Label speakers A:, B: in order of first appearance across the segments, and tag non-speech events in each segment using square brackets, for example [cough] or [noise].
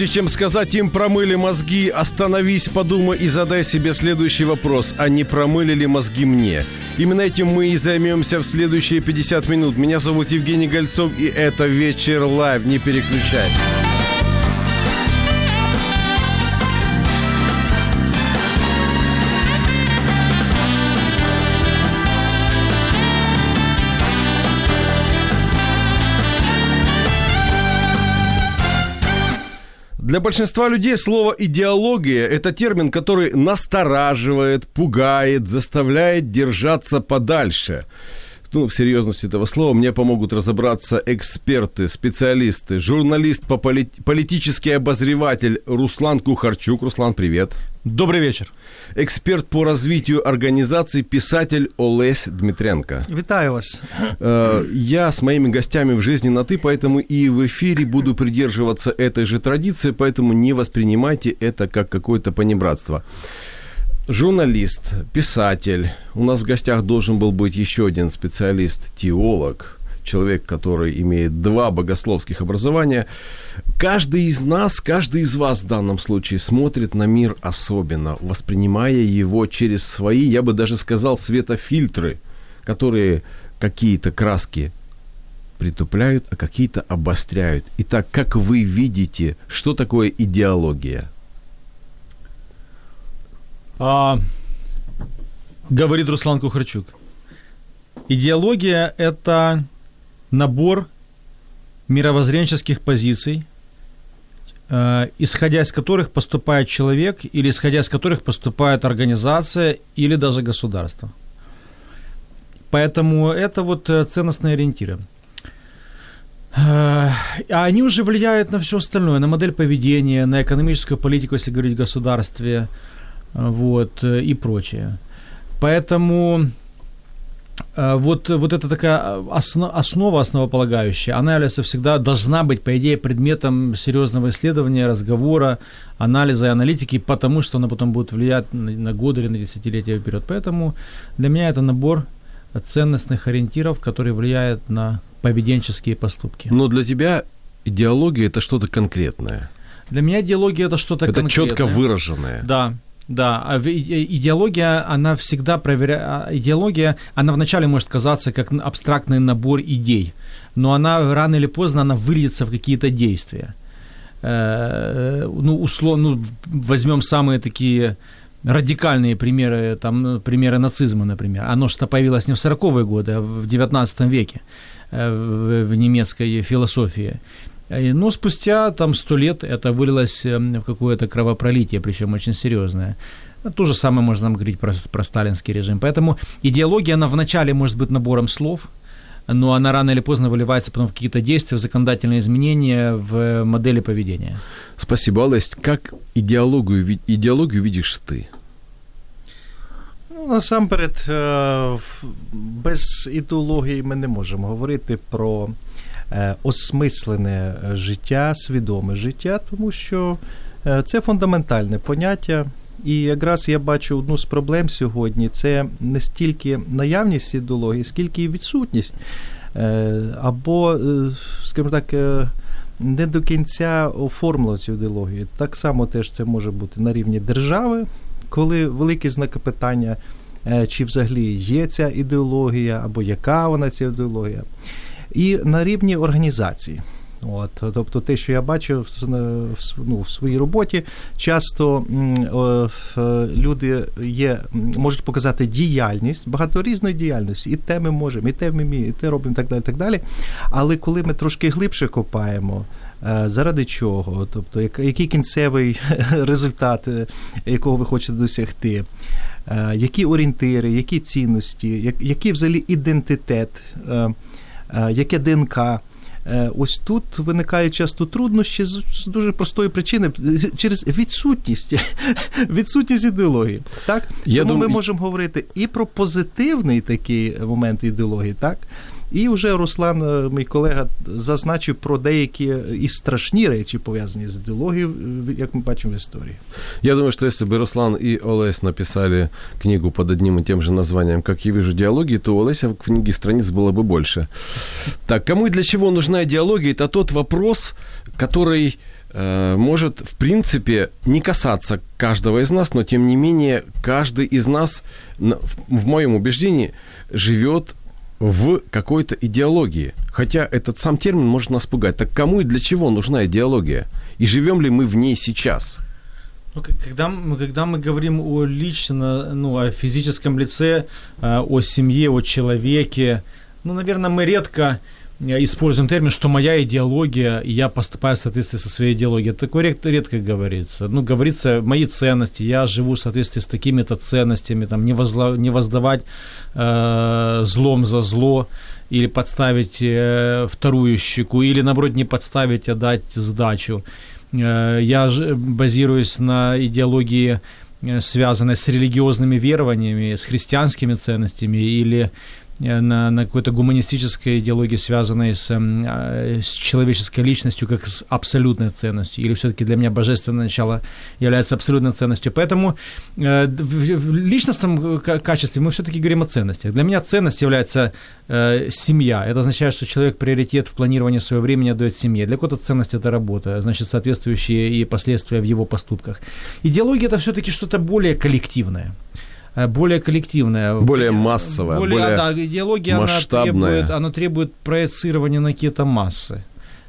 A: Прежде чем сказать им промыли мозги, остановись, подумай и задай себе следующий вопрос. А не промыли ли мозги мне? Именно этим мы и займемся в следующие 50 минут. Меня зовут Евгений Гольцов, и это «Вечер live». Не переключай. Для большинства людей слово «идеология» – это термин, который настораживает, пугает, заставляет держаться подальше. Ну, в серьезности этого слова мне помогут разобраться эксперты, специалисты, журналист, по полит- политический обозреватель Руслан Кухарчук. Руслан, привет.
B: Добрый вечер.
A: Эксперт по развитию организаций, писатель Олесь Дмитренко.
B: Витаю вас.
A: Э, Я с моими гостями в жизни на «ты», поэтому и в эфире буду придерживаться этой же традиции, поэтому не воспринимайте это как какое-то понебратство. Журналист, писатель. У нас в гостях должен был быть еще один специалист, теолог, человек, который имеет два богословских образования. Каждый из нас, каждый из вас в данном случае смотрит на мир особенно, воспринимая его через свои, я бы даже сказал, светофильтры, которые какие-то краски притупляют, а какие-то обостряют. Итак, как вы видите, что такое идеология?
B: А, говорит Руслан Кухарчук. Идеология – это набор мировоззренческих позиций, э, исходя из которых поступает человек или исходя из которых поступает организация или даже государство. Поэтому это вот э, ценностные ориентиры. Э, А они уже влияют на все остальное, на модель поведения, на экономическую политику, если говорить о государстве, вот, э, и прочее. Поэтому э, вот, вот эта такая основа, основа основополагающая, она является всегда, должна быть, по идее, предметом серьезного исследования, разговора, анализа и аналитики, потому что она потом будет влиять на, на годы или на десятилетия вперед. Поэтому для меня это набор ценностных ориентиров, которые влияют на поведенческие поступки.
A: Но для тебя идеология это что-то конкретное.
B: Для меня идеология это что-то
A: это
B: конкретное.
A: четко выраженное.
B: Да, да. А идеология, она всегда проверяет... Идеология, она вначале может казаться как абстрактный набор идей, но она рано или поздно, она выльется в какие-то действия. Э, Ну, условно, ну, возьмем самые такие радикальные примеры, там, ну, примеры нацизма, например. Оно что появилось не в 40-е годы, а в 19 веке э, в немецкой философии. Э, Но спустя там сто лет это вылилось э, в какое-то кровопролитие, причем очень серьезное. Ну, То же самое можно нам говорить про, про сталинский режим. Поэтому идеология, она вначале может быть набором слов, но она рано или поздно выливается потом в какие-то действия, в законодательные изменения, в модели поведения.
A: Спасибо, Олесь. Как идеологию, ви- идеологию видишь ты?
C: Ну, насамперед, е, в- без ідеології ми не можемо говорити про е, осмислене е, життя, свідоме життя, тому що е, це фундаментальне поняття. І якраз я бачу одну з проблем сьогодні: це не стільки наявність ідеології, скільки і відсутність. Е, Або, скажімо так, не до кінця оформлено цю ідеологію. Так само теж це може бути на рівні держави, коли великі знаки питання, чи взагалі є ця ідеологія, або яка вона ця ідеологія. І на рівні організацій. От, Тобто те, що я бачив ну, в своїй роботі, часто люди є, можуть показати діяльність, багато різної діяльності, і те ми можемо, і те ми і те робимо, і так далі. так далі. Але коли ми трошки глибше копаємо, е, заради чого, тобто який кінцевий [laughs] результат, е, якого ви хочете досягти, е, які орієнтири, які цінності, який взагалі ідентитет, яке ДНК. Ось тут виникають часто труднощі з дуже простої причини [laughs] через відсутність [laughs] відсутність ідеології. Так Я Тому думаю... ми можемо говорити і про позитивний такий момент ідеології, так і вже Руслан, е, мій колега, зазначив про деякі і страшні речі, пов'язані з ідеологією, е, як ми бачимо в історії.
A: Я думаю, что если бы Руслан и Олесь написали книгу под одним и тем же названием, как я вижу диалоги, то у Олеся в книге страниц было бы больше. Так, кому и для чего нужна идеология, это тот вопрос, который э, может, в принципе, не касаться каждого из нас, но тем не менее каждый из нас, в моем убеждении, живет в какой-то идеологии. Хотя этот сам термин может нас пугать. Так кому и для чего нужна идеология? И живем ли мы в ней сейчас?
B: Ну, когда, когда мы говорим о лично, ну, о физическом лице, э, о семье, о человеке, ну, наверное, мы редко используем термин, что моя идеология, и я поступаю в соответствии со своей идеологией. Такое редко, говорится. Ну, говорится, мои ценности, я живу в соответствии с такими-то ценностями, там, не, возла, не воздавать э, злом за зло, или подставить э, вторую щеку, или, наоборот, не подставить, а дать сдачу. Э, я базируюсь на идеологии, э, связанной с религиозными верованиями, с христианскими ценностями, или на, на какой-то гуманистической идеологии, связанной с, эм, а, с человеческой личностью, как с абсолютной ценностью, или все-таки для меня божественное начало является абсолютной ценностью. Поэтому э, в, личностном качестве мы все-таки говорим о ценностях. Для меня ценность является э, семья. Это означает, что человек приоритет в планировании своего времени дает семье. Для кого-то ценность это работа, значит, соответствующие и последствия в его поступках. Идеология это все-таки что-то более коллективное. Э, более коллективная.
A: Более массовая.
B: Более, более да, идеология, масштабная. Она требует, она требует проецирования на какие-то массы.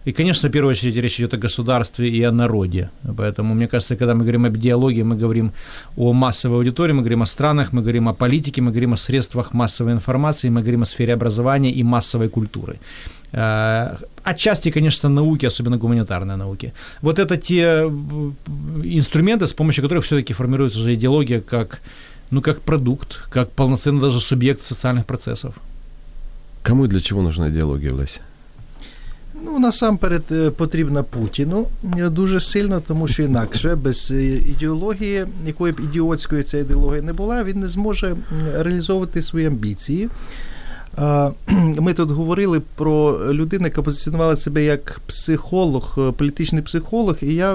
B: И, конечно, в первую очередь речь идет о государстве и о народе. Поэтому, мне кажется, когда мы говорим об идеологии, мы говорим о массовой аудитории, мы говорим о странах, мы говорим о политике, мы говорим о средствах массовой информации, мы говорим о сфере образования и массовой культуры. Э, отчасти, конечно, науки, особенно гуманитарные науки. Вот это те инструменты, с помощью которых все-таки формируется уже идеология как ну, как продукт, как полноценный даже субъект социальных процессов.
A: Кому и для чего нужна идеология, Леся?
C: Ну, насамперед е, потрібна Путіну е, дуже сильно, тому що інакше без [laughs] е, ідеології, якої б ідіотської ця ідеологія не була, він не зможе реалізовувати свої амбіції. [clears throat] Ми тут говорили про людину, яка позиціонувала себе як психолог, політичний психолог, і я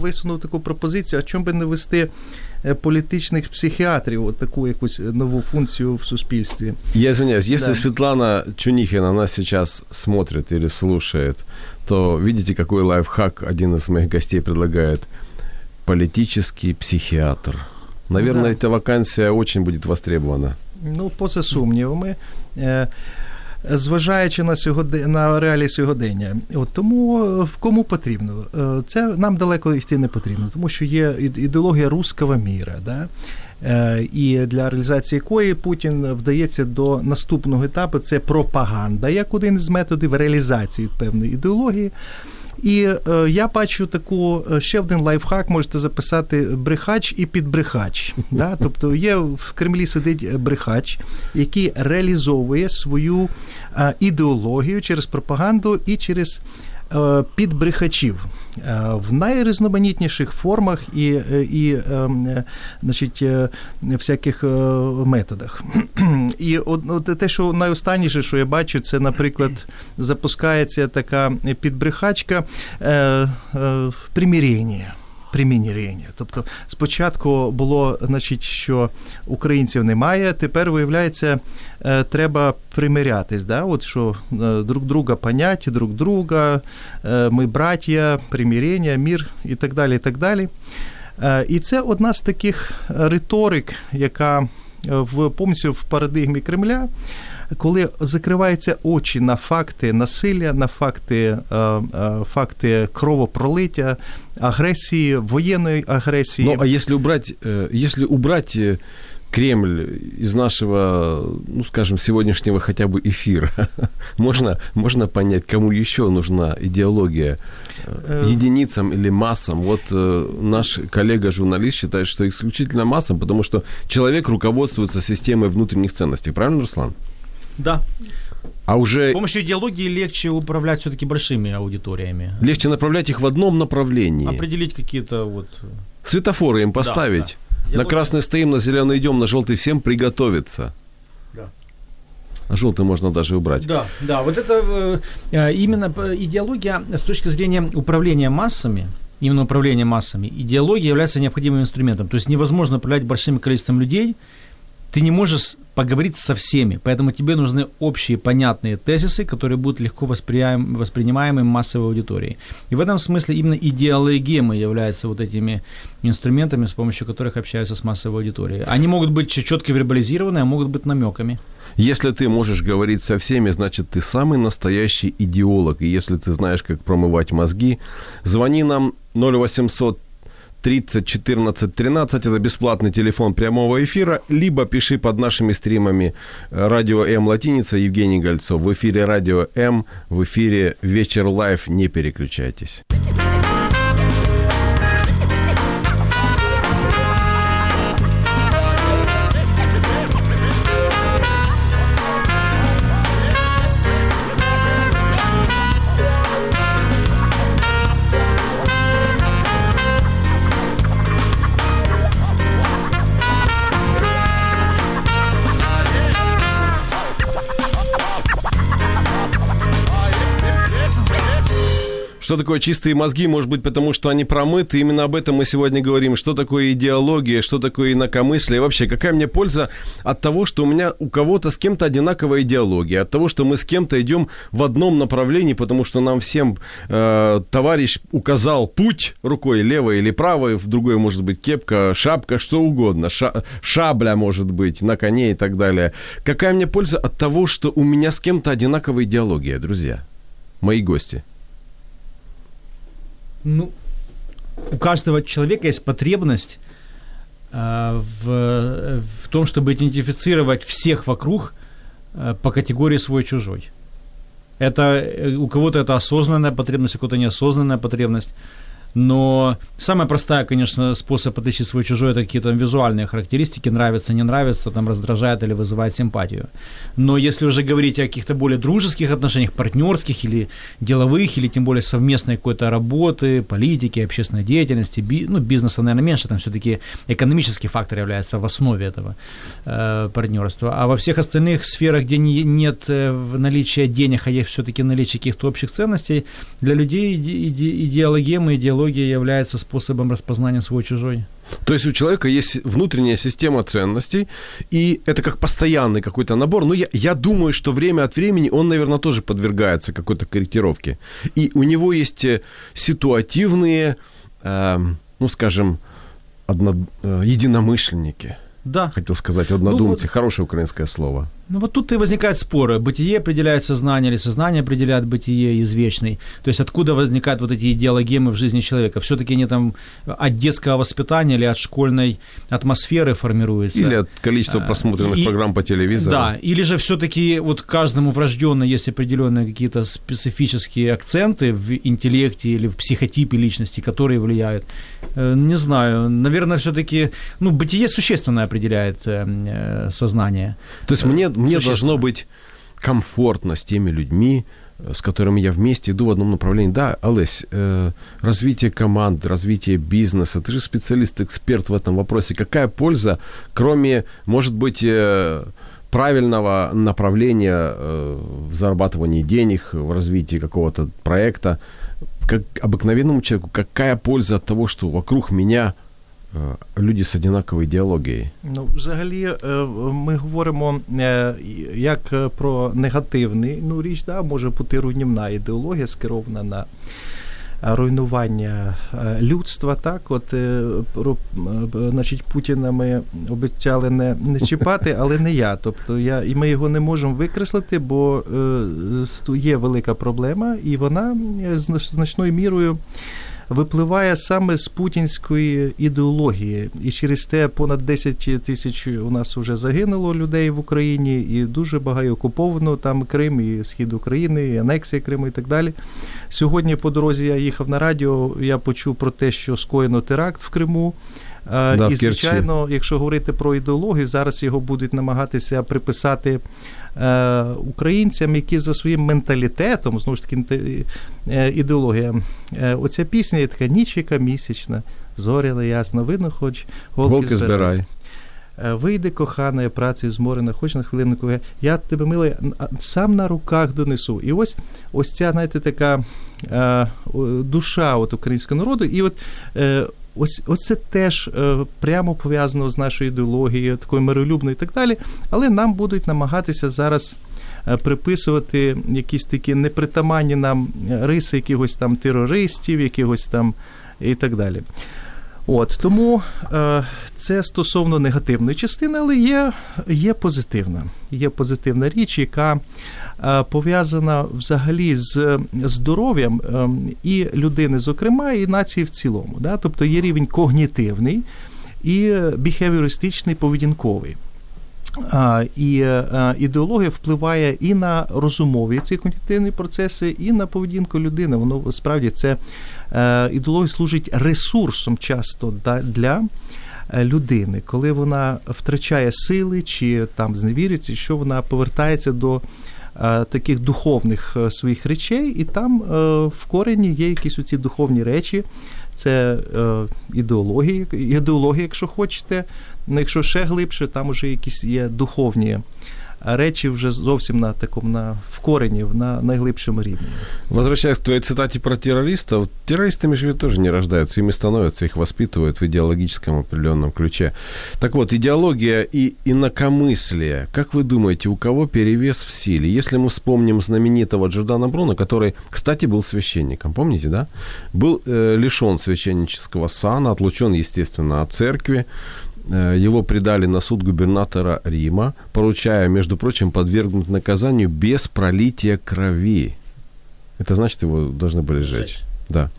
C: висунув таку пропозицію, а чому би не вести політичних психіатрів, от таку якусь нову функцию в суспільстве.
A: Я извиняюсь, если да. Светлана Чунихина нас сейчас смотрит или слушает, то видите, какой лайфхак один из моих гостей предлагает. Политический психиатр. Наверное, да. эта вакансия очень будет востребована.
C: Ну, поза сумнівами. зважаючи на сьогодні на реалії сьогодення. От тому в кому потрібно, е, це нам далеко йти не потрібно, тому що є ідеологія руского міра. Да? Е, і для реалізації якої Путін вдається до наступного етапу це пропаганда, як один з методів реалізації певної ідеології. І е, я бачу таку ще один лайфхак, можете записати брехач і підбрехач. [laughs] Да? Тобто є в Кремлі сидить брехач, який реалізовує свою е, ідеологію через пропаганду і через. Е, підбрехачів е, в найрізноманітніших формах і е, і значить, всяких методах. І от те, що найостанніше, що я бачу, це, наприклад, запускається така підбрехачка примирення примінірення. Тобто спочатку було, значить, що українців немає, тепер виявляється, е, треба примирятись. Да? От що е, друг друга понять, друг друга, е, ми браття, примирення, мір і так далі. І так далі. І це одна з таких риторик, яка в повністю в парадигмі Кремля. Коли закриваються очі на факти насилля, на факти факти кровопролиття, агресії, воєнної агресії.
A: Ну, а якщо убрати, якщо убрати Кремль из нашего, ну, скажем, сегодняшнего хотя бы эфира, [laughs] можно, можно понять, кому еще нужна идеология, э, единицам или массам. Вот э, наш коллега-журналист считает, что исключительно массам, потому что человек руководствуется системой внутренних ценностей. Правильно, Руслан?
B: Да.
A: А уже...
B: С помощью идеологии легче управлять все-таки большими аудиториями.
A: Легче направлять их в одном направлении.
B: Определить какие-то вот...
A: Светофоры им поставить. Да, да. На красный стоим, на зеленый идем, на желтый всем приготовиться. Да. А желтый можно даже убрать.
B: Да, да. Вот это э, э, именно идеология с точки зрения управления массами, именно управления массами, идеология является необходимым инструментом. То есть невозможно управлять большим количеством людей, ты не можешь поговорить со всеми, поэтому тебе нужны общие понятные тезисы, которые будут легко воспринимаемы, воспринимаемы массовой аудиторией. И в этом смысле именно идеологемы являются вот этими инструментами, с помощью которых общаются с массовой аудиторией. Они могут быть четко вербализированы, а могут быть намеками.
A: Если ты можешь говорить со всеми, значит, ты самый настоящий идеолог. И если ты знаешь, как промывать мозги, звони нам 0800 30 14 13. Это бесплатный телефон прямого эфира. Либо пиши под нашими стримами э, «Радио М Латиница» Евгений Гольцов. В эфире «Радио М», в эфире «Вечер live». Не переключайтесь. Что такое чистые мозги? Может быть, потому что они промыты. Именно об этом мы сегодня говорим. Что такое идеология, что такое инакомыслие. Вообще, какая мне польза от того, что у меня у кого-то с кем-то одинаковая идеология, от того, что мы с кем-то идем в одном направлении, потому что нам всем э, товарищ указал путь рукой левой или правой, в другой может быть кепка, шапка, что угодно, ша- шабля может быть на коне и так далее. Какая мне польза от того, что у меня с кем-то одинаковая идеология, друзья, мои гости?
B: Ну, у каждого человека есть потребность э, в, в том, чтобы идентифицировать всех вокруг э, по категории свой-чужой. Это э, у кого-то это осознанная потребность, у кого-то неосознанная потребность. Но самая простая, конечно, способ отличить свой чужой, это какие-то визуальные характеристики, нравится, не нравится, там раздражает или вызывает симпатию. Но если уже говорить о каких-то более дружеских отношениях, партнерских или деловых, или тем более совместной какой-то работы, политики, общественной деятельности, би, ну, бизнеса, наверное, меньше, там все-таки экономический фактор является в основе этого э, партнерства. А во всех остальных сферах, где не, нет э, наличия денег, а есть все-таки наличие каких-то общих ценностей, для людей иде, иде, идеологемы, идеология психология является способом распознания свой-чужой.
A: То есть у человека есть внутренняя система ценностей, и это как постоянный какой-то набор. Но я, я думаю, что время от времени он, наверное, тоже подвергается какой-то корректировке. И у него есть э, ситуативные, э, ну, скажем, одно, э, единомышленники.
B: Да.
A: Хотел сказать однодумцы. Ну, Хорошее украинское слово.
B: Ну вот тут и возникают споры. Бытие определяет сознание или сознание определяет бытие извечный. То есть откуда возникают вот эти идеологемы в жизни человека? Все-таки они там от детского воспитания или от школьной атмосферы формируются.
A: Или от количества а, просмотренных и, программ по телевизору.
B: Да, или же все-таки вот каждому врожденно есть определенные какие-то специфические акценты в интеллекте или в психотипе личности, которые влияют. Э, не знаю, наверное, все-таки, ну, бытие существенно определяет э, э, сознание.
A: То есть мне мне должно быть комфортно с теми людьми, э, с которыми я вместе иду в одном направлении. Да, Олесь, э, развитие команд, развитие бизнеса, ты же специалист, эксперт в этом вопросе. Какая польза, кроме, может быть, э, правильного направления в зарабатывании денег, в развитии какого-то проекта, как обыкновенному человеку, какая польза от того, что вокруг меня – люди з однаковою ідеологією?
C: Ну, взагалі, е, ми говоримо е, як про негативну ну, річ, да, може бути руйнівна ідеологія, скерована на руйнування е, людства. Так, от е, значить, Путіна ми обіцяли не, не чіпати, але не я. Тобто я і ми його не можемо викреслити, бо є велика проблема, і вона значною мірою випливає саме з путінської ідеології, і через те понад 10 тисяч у нас вже загинуло людей в Україні, і дуже багато окуповано там Крим, і схід України, і анексія Криму, і так далі. Сьогодні по дорозі я їхав на радіо. Я почув про те, що скоєно теракт в Криму. Да, і звичайно, якщо говорити про ідеологію, зараз його будуть намагатися приписати Е, українцям, які за своїм менталітетом, знову ж таки, е, ідеологія. Е, оця пісня є така ніч, яка місячна, зоряна, ясна, видно, хоч голки, голки збирай. Вийди, кохана, працею зморена, хоч на хвилинку. Я тебе милий, сам на руках донесу. І ось ось ця, знаєте, така е, душа от українського народу. І от е, Ось ось це теж е, прямо пов'язано з нашою ідеологією, такою миролюбною і так далі. Але нам будуть намагатися зараз е, приписувати якісь такі непритаманні нам риси якихось там терористів, якихось там і так далі. От Тому е, це стосовно негативної частини, але є є позитивна. Є позитивна річ, яка Е, пов'язана взагалі з здоров'ям ем, і людини, зокрема, і нації в цілому. Да? Тобто є рівень когнітивний і біхевіористичний поведінковий. І е, ідеологія впливає і на розумові ці когнітивні процеси, і на поведінку людини. Воно справді це е, ідеологія служить ресурсом часто для людини, коли вона втрачає сили чи там зневірюється, що вона повертається до Е, таких духовних е, своїх речей, і там е, в корені є якісь оці духовні речі. Це ідеологія, ідеологія, якщо хочете. Ну, якщо ще глибше, там вже якісь є духовні речі вже зовсім на такому на в корені, на найглибшому рівні.
A: Возвращаясь к твоей цитате про террористов, террористами же тоже не рождаются, ими становятся, их воспитывают в идеологическом определенном ключе. Так вот, идеология и инакомыслие. Как вы думаете, у кого перевес в силе? Если мы вспомним знаменитого Джордана Бруно, который, кстати, был священником, помните, да? Был э, лишен священнического сана, отлучен, естественно, от церкви, Э, его предали на суд губернатора Рима, поручая, между прочим, подвергнуть наказанию без пролития крови. Это значит, его должны были сжечь. Да.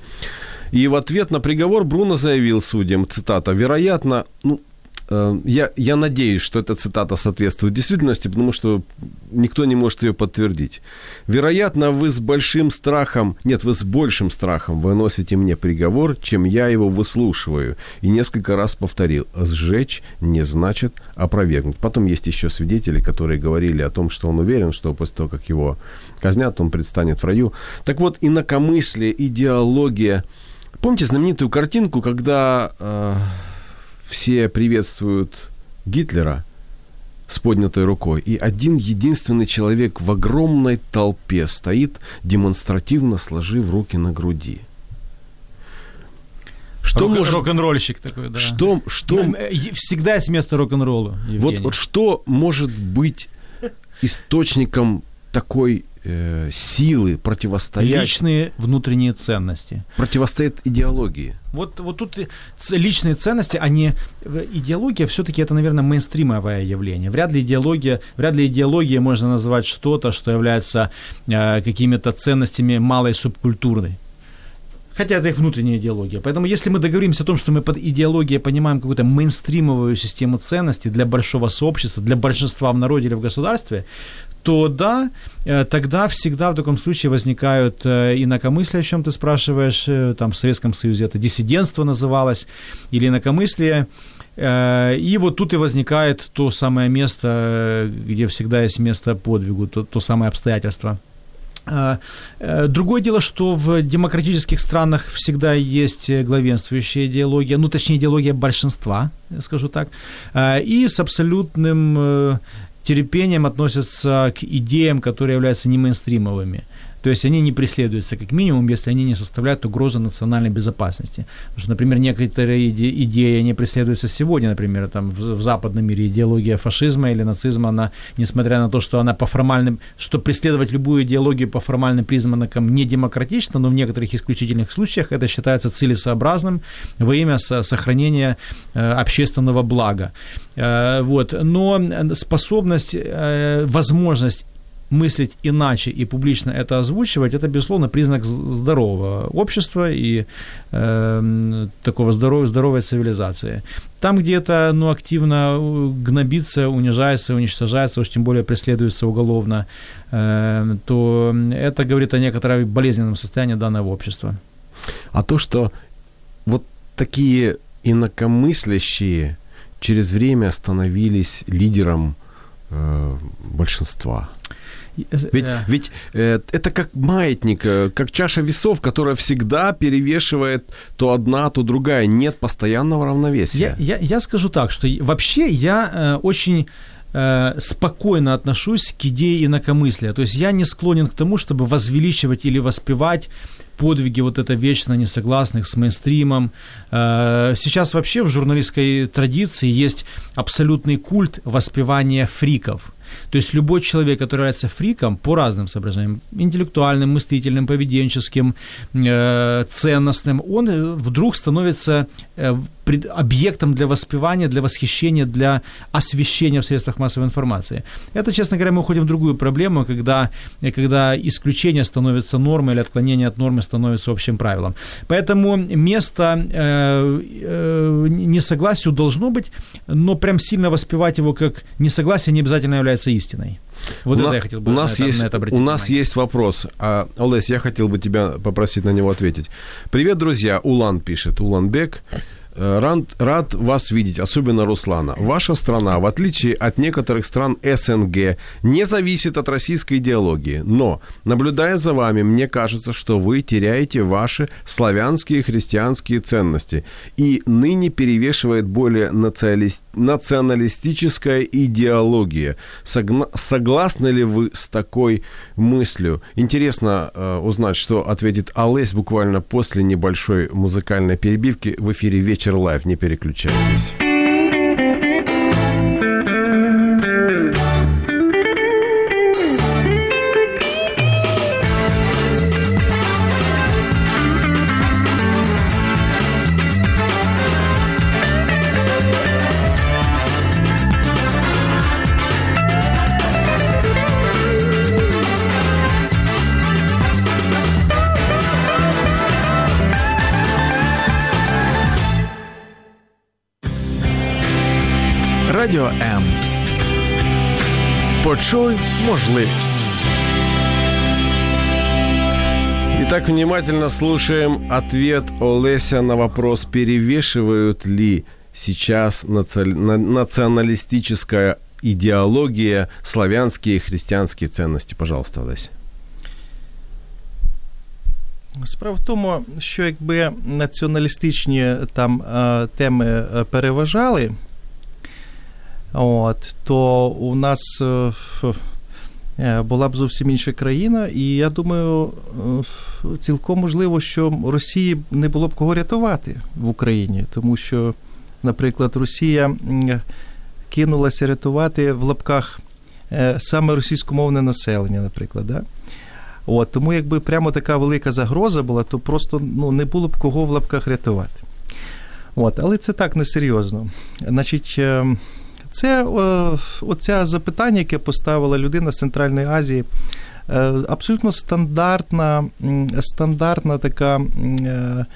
A: И в ответ на приговор Бруно заявил судьям, цитата, «Вероятно, ну, Э, я, я надеюсь, что эта цитата соответствует действительности, потому что никто не может ее подтвердить. Вероятно, вы с большим страхом, нет, вы с большим страхом выносите мне приговор, чем я его выслушиваю. И несколько раз повторил, сжечь не значит опровергнуть. Потом есть еще свидетели, которые говорили о том, что он уверен, что после того, как его казнят, он предстанет в раю. Так вот, инакомыслие, идеология. Помните знаменитую картинку, когда... Э, все приветствуют Гитлера с поднятой рукой, и один единственный человек в огромной толпе стоит, демонстративно сложив руки на груди.
B: Что Рок- может... Рок-н-ролльщик такой, да.
A: Что, что...
B: Всегда есть место рок-н-роллу.
A: Вот, вот что может быть источником такой э, силы противостоять...
B: Личные внутренние ценности.
A: Противостоят идеологии.
B: Вот, вот тут личные ценности, они... Идеология все-таки это, наверное, мейнстримовое явление. Вряд ли идеология, вряд ли идеология можно назвать что-то, что является э, какими-то ценностями малой субкультурной. Хотя это их внутренняя идеология. Поэтому если мы договоримся о том, что мы под идеологией понимаем какую-то мейнстримовую систему ценностей для большого сообщества, для большинства в народе или в государстве, то да, э, тогда всегда в таком случае возникают э, инакомыслия, о чем ты спрашиваешь, э, там в Советском Союзе это диссидентство называлось, или инакомыслие, и вот тут и возникает то самое место, где всегда есть место подвигу, то, то самое обстоятельство. Другое дело, что в демократических странах всегда есть главенствующая идеология, ну, точнее, идеология большинства, скажу так, и с абсолютным терпением относятся к идеям, которые являются не мейнстримовыми. То есть они не преследуются, как минимум, если они не составляют угрозу национальной безопасности. Потому что, например, некоторые иде- идеи не преследуются сегодня, например, там в, в западном мире идеология фашизма или нацизма, она, несмотря на то, что она по формальным, что преследовать любую идеологию по формальным признакам не демократично, но в некоторых исключительных случаях это считается целесообразным во имя со- сохранения э, общественного блага. Э, вот. Но способность, э, возможность мыслить иначе и публично это озвучивать, это, безусловно, признак здорового общества и э, такого здоров, здоровой цивилизации. Там, где это ну, активно гнобится, унижается, уничтожается, уж тем более преследуется уголовно, э, то это говорит о некотором болезненном состоянии данного общества.
A: А то, что вот такие инакомыслящие через время становились лидером э, большинства. Ведь,
B: Э,
A: ведь э, это как маятник, э, как чаша весов, которая всегда перевешивает то одна, то другая. Нет постоянного равновесия.
B: Я, я, я скажу так, что вообще я э, очень э, спокойно отношусь к идее инакомыслия. То есть я не склонен к тому, чтобы возвеличивать или воспевать подвиги вот это вечно несогласных с мейнстримом. Э, Сейчас вообще в журналистской традиции есть абсолютный культ воспевания фриков. То есть любой человек, который является фриком по разным соображениям, интеллектуальным, мыслительным, поведенческим, э, ценностным, он э, вдруг становится э, пред- объектом для воспевания, для восхищения, для освещения в средствах массовой информации. Это, честно говоря, мы уходим в другую проблему, когда, э, когда исключение становится нормой или отклонение от нормы становится общим правилом. Поэтому место э, э, несогласию должно быть, но прям сильно воспевать его как несогласие не обязательно является истиной. Вот
A: у
B: это
A: на-
B: я хотел бы
A: у нас
B: на это,
A: есть,
B: на это обратить
A: У нас
B: внимание.
A: есть вопрос. А, Олесь, я хотел бы тебя попросить на него ответить. Привет, друзья. Улан пишет. Уланбек. Э, Рад, рад вас видеть, особенно Руслана. Ваша страна, в отличие от некоторых стран СНГ, не зависит от российской идеологии. Но, наблюдая за вами, мне кажется, что вы теряете ваши славянские христианские ценности. И ныне перевешивает более националист- националистическая идеология. Согна- согласны ли вы с такой мыслью? Интересно э, узнать, что ответит Алесь буквально после небольшой музыкальной перебивки в эфире «Вечер live». Не переключайтесь.
D: Почуй можливість.
A: Итак, внимательно слушаем ответ Олеся на вопрос, перевешивают ли сейчас наци- на- националистическая идеология славянские и христианские ценности. Пожалуйста, Олесь.
C: Справа в тому, що якби націоналістичні там е, теми е, переважали, от, то у нас е, е, була б зовсім інша країна, і я думаю, е, цілком можливо, що Росії не було б кого рятувати в Україні, тому що, наприклад, Росія кинулася рятувати в лапках саме російськомовне населення, наприклад. Да? От, тому якби прямо така велика загроза була, то просто ну, не було б кого в лапках рятувати. От, але це так несерйозно. Значить, це е, оця запитання, яке поставила людина з Центральної Азії, е, абсолютно стандартна, стандартна така. е,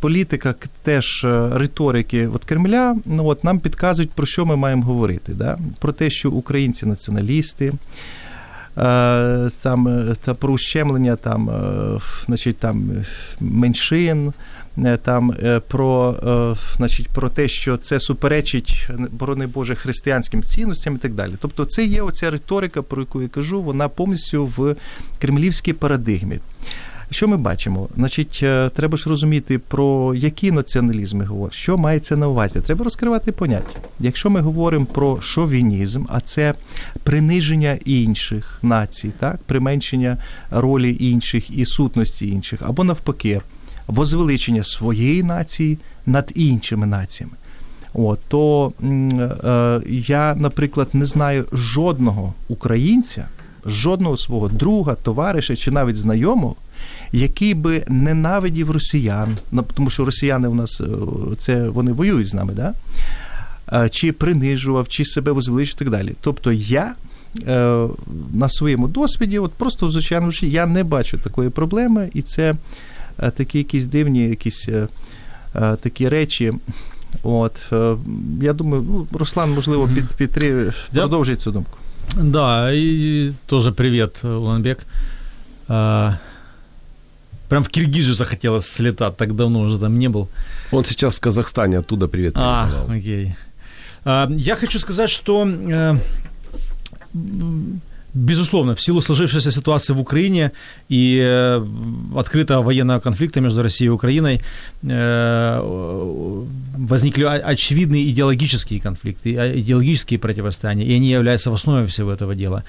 C: Політика теж риторики от Кремля ну, от, нам підказують, про що ми маємо говорити. Да? Про те, що українці націоналісти, там, та про ущемлення там, значить, там, меншин, там, е, про, е, значить, про те, що це суперечить, е, борони Боже, християнським цінностям і так далі. Тобто це є оця риторика, про яку я кажу, вона повністю в кремлівській парадигмі. Що ми бачимо? Значить, е, треба ж розуміти, про які націоналізми говорять, що мається на увазі. Треба розкривати поняття. Якщо ми говоримо про шовінізм, а це приниження інших націй, так, применшення ролі інших і сутності інших, або навпаки, возвеличення своєї нації над іншими націями. От, то е, я, наприклад, не знаю жодного українця, жодного свого друга, товариша чи навіть знайомого, який би ненавидів росіян, тому що росіяни у нас е, це вони воюють з нами, да? чи принижував, чи себе возвеличив і так далі. Тобто я. Е, на своєму досвіді, от просто житті я не бачу такої проблеми, і це е, такі якісь дивні, якісь такі речі, От, Я думаю, ну, Руслан, можливо, під, підтри... продовжить цю думку.
B: Да, и тоже привет, Уланбек. А, прям в Киргизию захотелось слетать, так давно уже там не был.
A: Он сейчас в Казахстане, оттуда привет.
B: А, окей. А, я хочу сказать, что э, Безусловно, в силу сложившейся ситуации в Украине и э, открытого военного конфликта между Россией и Украиной э, возникли очевидные идеологические конфликты, а, идеологические противостояния, и они являются в основе всего этого дела.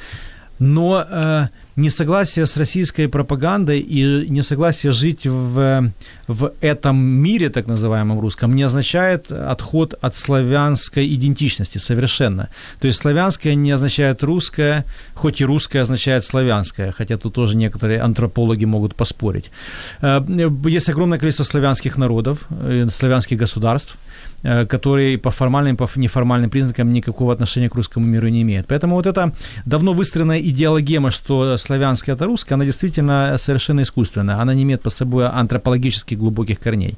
B: Но э, несогласие с российской пропагандой и несогласие жить в, в этом мире, так называемом русском, не означает отход от славянской идентичности совершенно. То есть славянское не означает русское, хоть и русское означает славянское, хотя тут тоже некоторые антропологи могут поспорить. Э, есть огромное количество славянских народов, э, славянских государств, которые по формальным, по неформальным признакам никакого отношения к русскому миру не имеют. Поэтому вот эта давно выстроенная идеологема, что славянское это русское, она действительно совершенно искусственная. Она не имеет под собой антропологических глубоких корней.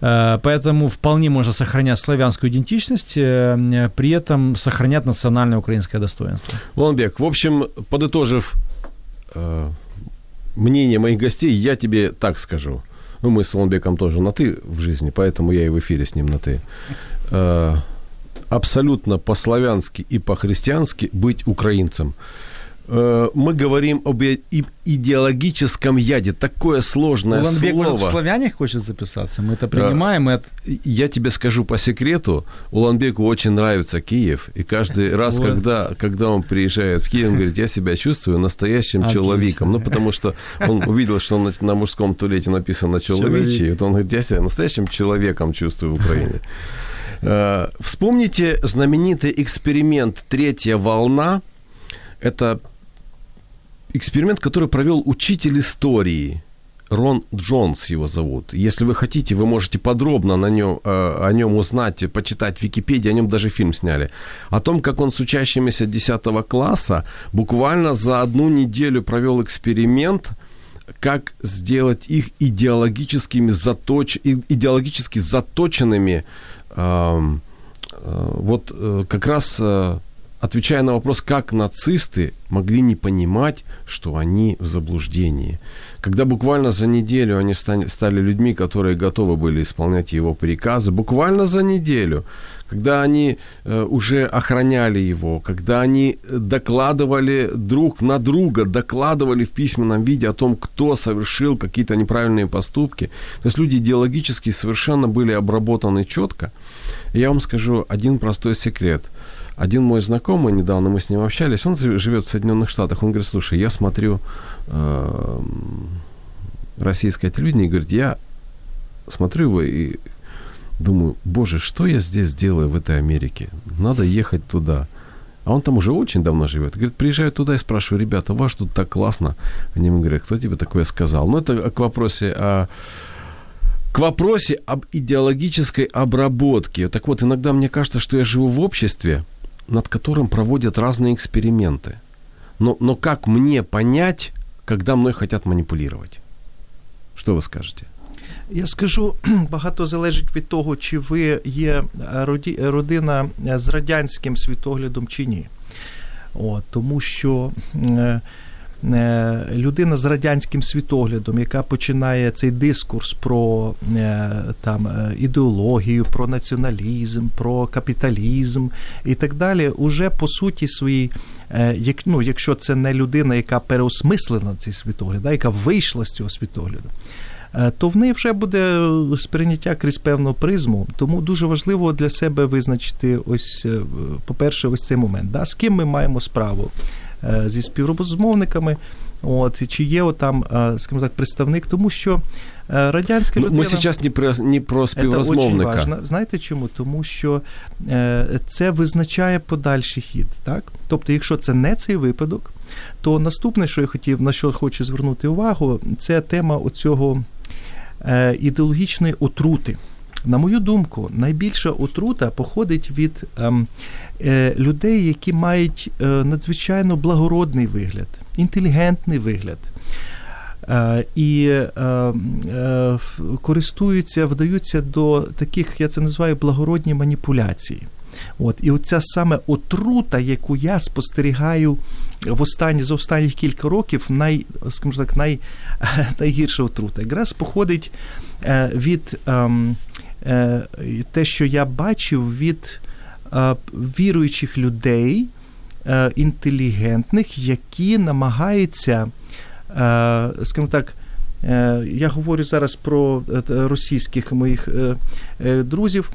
B: Э, поэтому вполне можно сохранять славянскую идентичность, э, при этом сохранять национальное украинское достоинство.
A: Волнбек, в общем, подытожив мнение моих гостей, я тебе так скажу – ну, мы с Волнбеком тоже на «ты» в жизни, поэтому я и в эфире с ним на «ты». Э, абсолютно по-славянски и по-христиански быть украинцем – мы говорим об идеологическом яде. Такое сложное
B: Уланбек,
A: слово.
B: Может, в славяне хочет записаться? Мы это принимаем.
A: Это... Я тебе скажу по секрету, Уланбеку очень нравится Киев. И каждый раз, вот. когда, когда он приезжает в Киев, он говорит, я себя чувствую настоящим Отлично. человеком. Ну, потому что он увидел, что на, на мужском туалете написано «человечий». Вот он говорит, я себя настоящим человеком чувствую в Украине. Э, вспомните знаменитый эксперимент «Третья волна». Это эксперимент, который провел учитель истории. Рон Джонс его зовут. Если вы хотите, вы можете подробно на нем, э, о нем узнать, почитать в Википедии, о нем даже фильм сняли. О том, как он с учащимися 10 класса буквально за одну неделю провел эксперимент, как сделать их идеологическими заточ... идеологически заточенными, э, вот э, как раз отвечая на вопрос, как нацисты могли не понимать, что они в заблуждении. Когда буквально за неделю они стали людьми, которые готовы были исполнять его приказы, буквально за неделю, когда они э, уже охраняли его, когда они докладывали друг на друга, докладывали в письменном виде о том, кто совершил какие-то неправильные поступки. То есть люди идеологически совершенно были обработаны четко. Я вам скажу один простой секрет – один мой знакомый, недавно мы с ним общались, он живет в Соединенных Штатах, он говорит, слушай, я смотрю э, российское телевидение, и говорит, я смотрю его и думаю, боже, что я здесь делаю в этой Америке? Надо ехать туда. А он там уже очень давно живет. Говорит, приезжаю туда и спрашиваю, ребята, у вас тут так классно. Они ему говорят, кто тебе такое сказал? Ну, это к вопросе о к вопросе об идеологической обработке. Так вот, иногда мне кажется, что я живу в обществе, над которым проводят разные эксперименты. Но, но как мне понять, когда мной хотят маніпулювати? Що ви скажете?
C: Я скажу, [clears throat] багато залежить від того, чи ви є родина з радянським світоглядом чи ні. От, Тому що е, Е, людина з радянським світоглядом, яка починає цей дискурс про е, там е, ідеологію, про націоналізм, про капіталізм і так далі, уже по суті своїй як, ну, якщо це не людина, яка переосмислена цей світогляд, да, яка вийшла з цього світогляду, то в неї вже буде сприйняття крізь певну призму. Тому дуже важливо для себе визначити ось, по-перше, ось цей момент. Да, З ким ми маємо справу? Зі співрозмовниками, от, чи є там, скажімо так, представник, тому що радянська людина...
A: Ми зараз не про, не про співрозмовника.
C: Це дуже важливо. Знаєте чому? Тому що це визначає подальший хід. Так? Тобто, якщо це не цей випадок, то наступне, що я хотів, на що хочу звернути увагу, це тема оцього ідеологічної отрути. На мою думку, найбільша отрута походить від ем, е, людей, які мають е, надзвичайно благородний вигляд, інтелігентний вигляд. Е, і е, е, користуються, вдаються до таких, я це називаю благородні маніпуляції. От, І оця саме отрута, яку я спостерігаю в останні, за останніх кілька років, най, скажімо так, най, [laughs] найгірша отрута, якраз походить від ем, те, що я бачив від віруючих людей, інтелігентних, які намагаються, скажімо так, я говорю зараз про російських моїх друзів,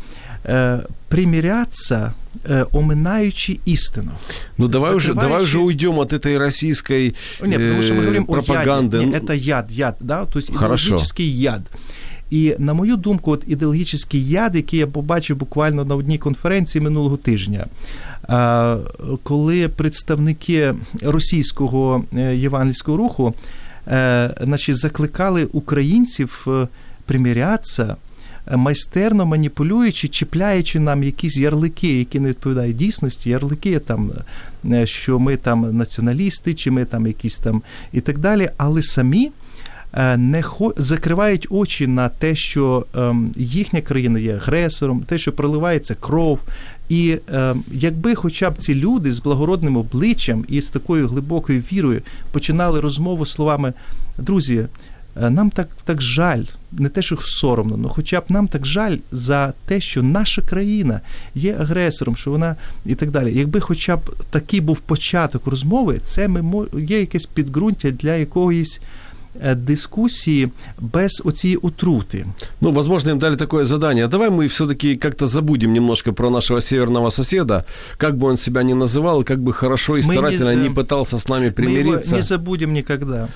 C: примиряться, оминаючи истину.
A: Ну давай уже, давай уже уйдем от этой российской
C: Нет, потому что мы говорим
A: пропаганды.
C: О яде. Нет, это яд, яд, да, то есть ідеологічний яд. І на мою думку, от ідеологічний яд, який я побачив буквально на одній конференції минулого тижня, коли представники російського євангельського руху значить, закликали українців примірятися, майстерно маніпулюючи, чіпляючи нам якісь ярлики, які не відповідають дійсності, ярлики там, що ми там націоналісти, чи ми там якісь там і так далі, але самі. Не хо... закривають очі на те, що ем, їхня країна є агресором, те, що проливається кров. І ем, якби хоча б ці люди з благородним обличчям і з такою глибокою вірою починали розмову словами друзі, нам так так жаль, не те, що соромно, але хоча б нам так жаль за те, що наша країна є агресором, що вона і так далі. Якби хоча б такий був початок розмови, це ми є якесь підґрунтя для якоїсь. дискуссии без оцієї утрути.
A: Ну, возможно, им дали такое задание. Давай мы все-таки как-то забудем немножко про нашего северного соседа, как бы он себя ни называл, как бы хорошо и старательно не, не пытался с нами примириться.
C: Мы его не забудем никогда.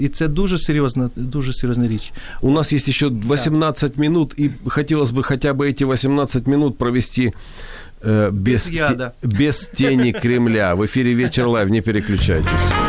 C: І це дуже серйозна, дуже серйозна річ.
A: У нас есть еще 18 да. минут, и хотелось бы хотя бы эти 18 минут провести э, без, без, те, без тени Кремля. В эфире «Вечер лайв», не переключайтесь.